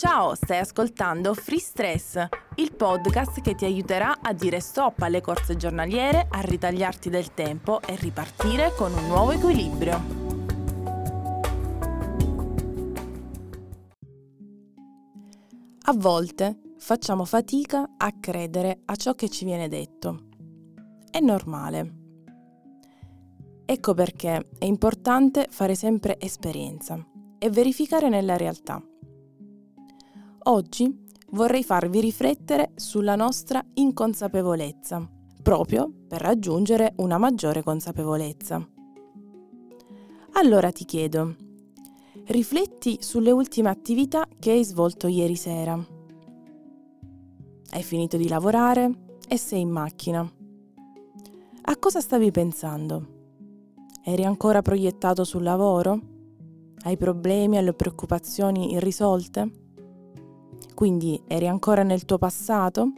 Ciao, stai ascoltando Free Stress, il podcast che ti aiuterà a dire stop alle corse giornaliere, a ritagliarti del tempo e ripartire con un nuovo equilibrio. A volte facciamo fatica a credere a ciò che ci viene detto. È normale. Ecco perché è importante fare sempre esperienza e verificare nella realtà. Oggi vorrei farvi riflettere sulla nostra inconsapevolezza, proprio per raggiungere una maggiore consapevolezza. Allora ti chiedo, rifletti sulle ultime attività che hai svolto ieri sera. Hai finito di lavorare e sei in macchina. A cosa stavi pensando? Eri ancora proiettato sul lavoro? Hai problemi e preoccupazioni irrisolte? Quindi eri ancora nel tuo passato?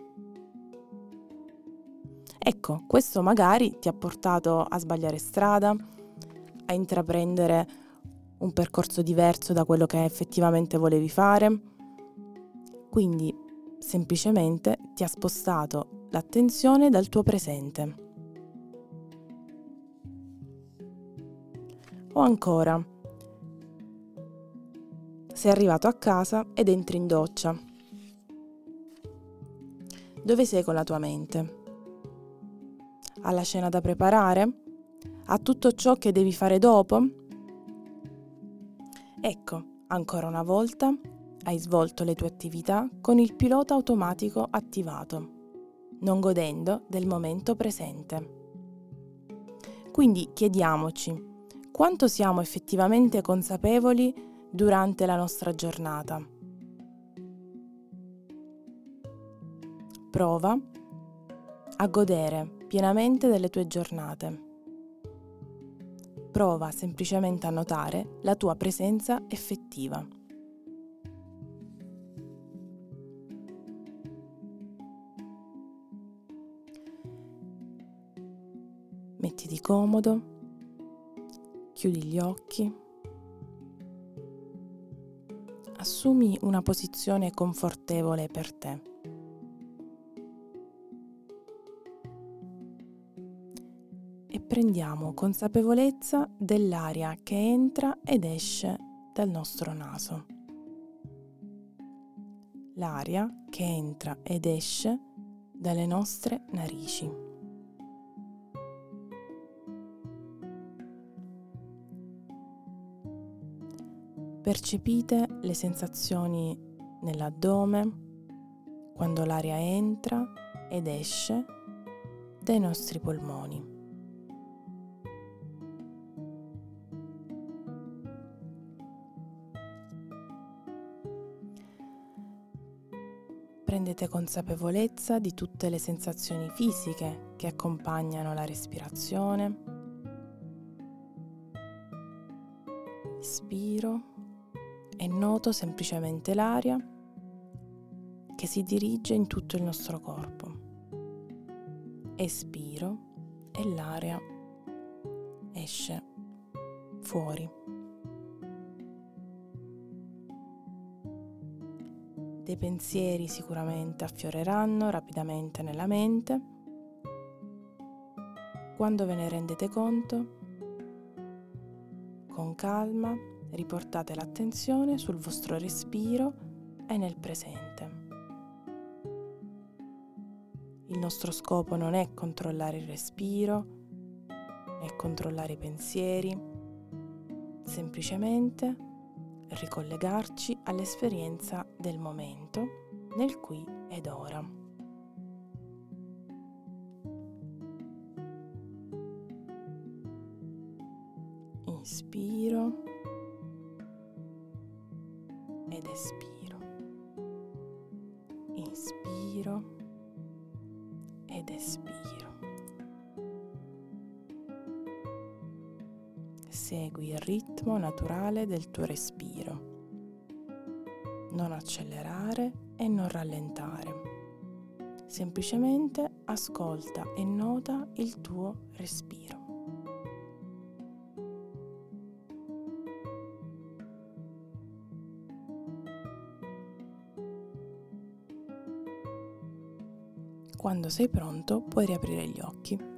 Ecco, questo magari ti ha portato a sbagliare strada, a intraprendere un percorso diverso da quello che effettivamente volevi fare. Quindi semplicemente ti ha spostato l'attenzione dal tuo presente. O ancora, sei arrivato a casa ed entri in doccia dove sei con la tua mente? Alla cena da preparare? A tutto ciò che devi fare dopo? Ecco, ancora una volta hai svolto le tue attività con il pilota automatico attivato, non godendo del momento presente. Quindi chiediamoci quanto siamo effettivamente consapevoli durante la nostra giornata Prova a godere pienamente delle tue giornate. Prova semplicemente a notare la tua presenza effettiva. Mettiti comodo, chiudi gli occhi, assumi una posizione confortevole per te. Prendiamo consapevolezza dell'aria che entra ed esce dal nostro naso. L'aria che entra ed esce dalle nostre narici. Percepite le sensazioni nell'addome quando l'aria entra ed esce dai nostri polmoni. Prendete consapevolezza di tutte le sensazioni fisiche che accompagnano la respirazione. Ispiro e noto semplicemente l'aria che si dirige in tutto il nostro corpo. Espiro e l'aria esce fuori. Dei pensieri sicuramente affioreranno rapidamente nella mente. Quando ve ne rendete conto, con calma riportate l'attenzione sul vostro respiro e nel presente. Il nostro scopo non è controllare il respiro, né controllare i pensieri, semplicemente ricollegarci all'esperienza del momento nel qui ed ora. Inspiro ed espiro. Inspiro ed espiro. segui il ritmo naturale del tuo respiro. Non accelerare e non rallentare. Semplicemente ascolta e nota il tuo respiro. Quando sei pronto puoi riaprire gli occhi.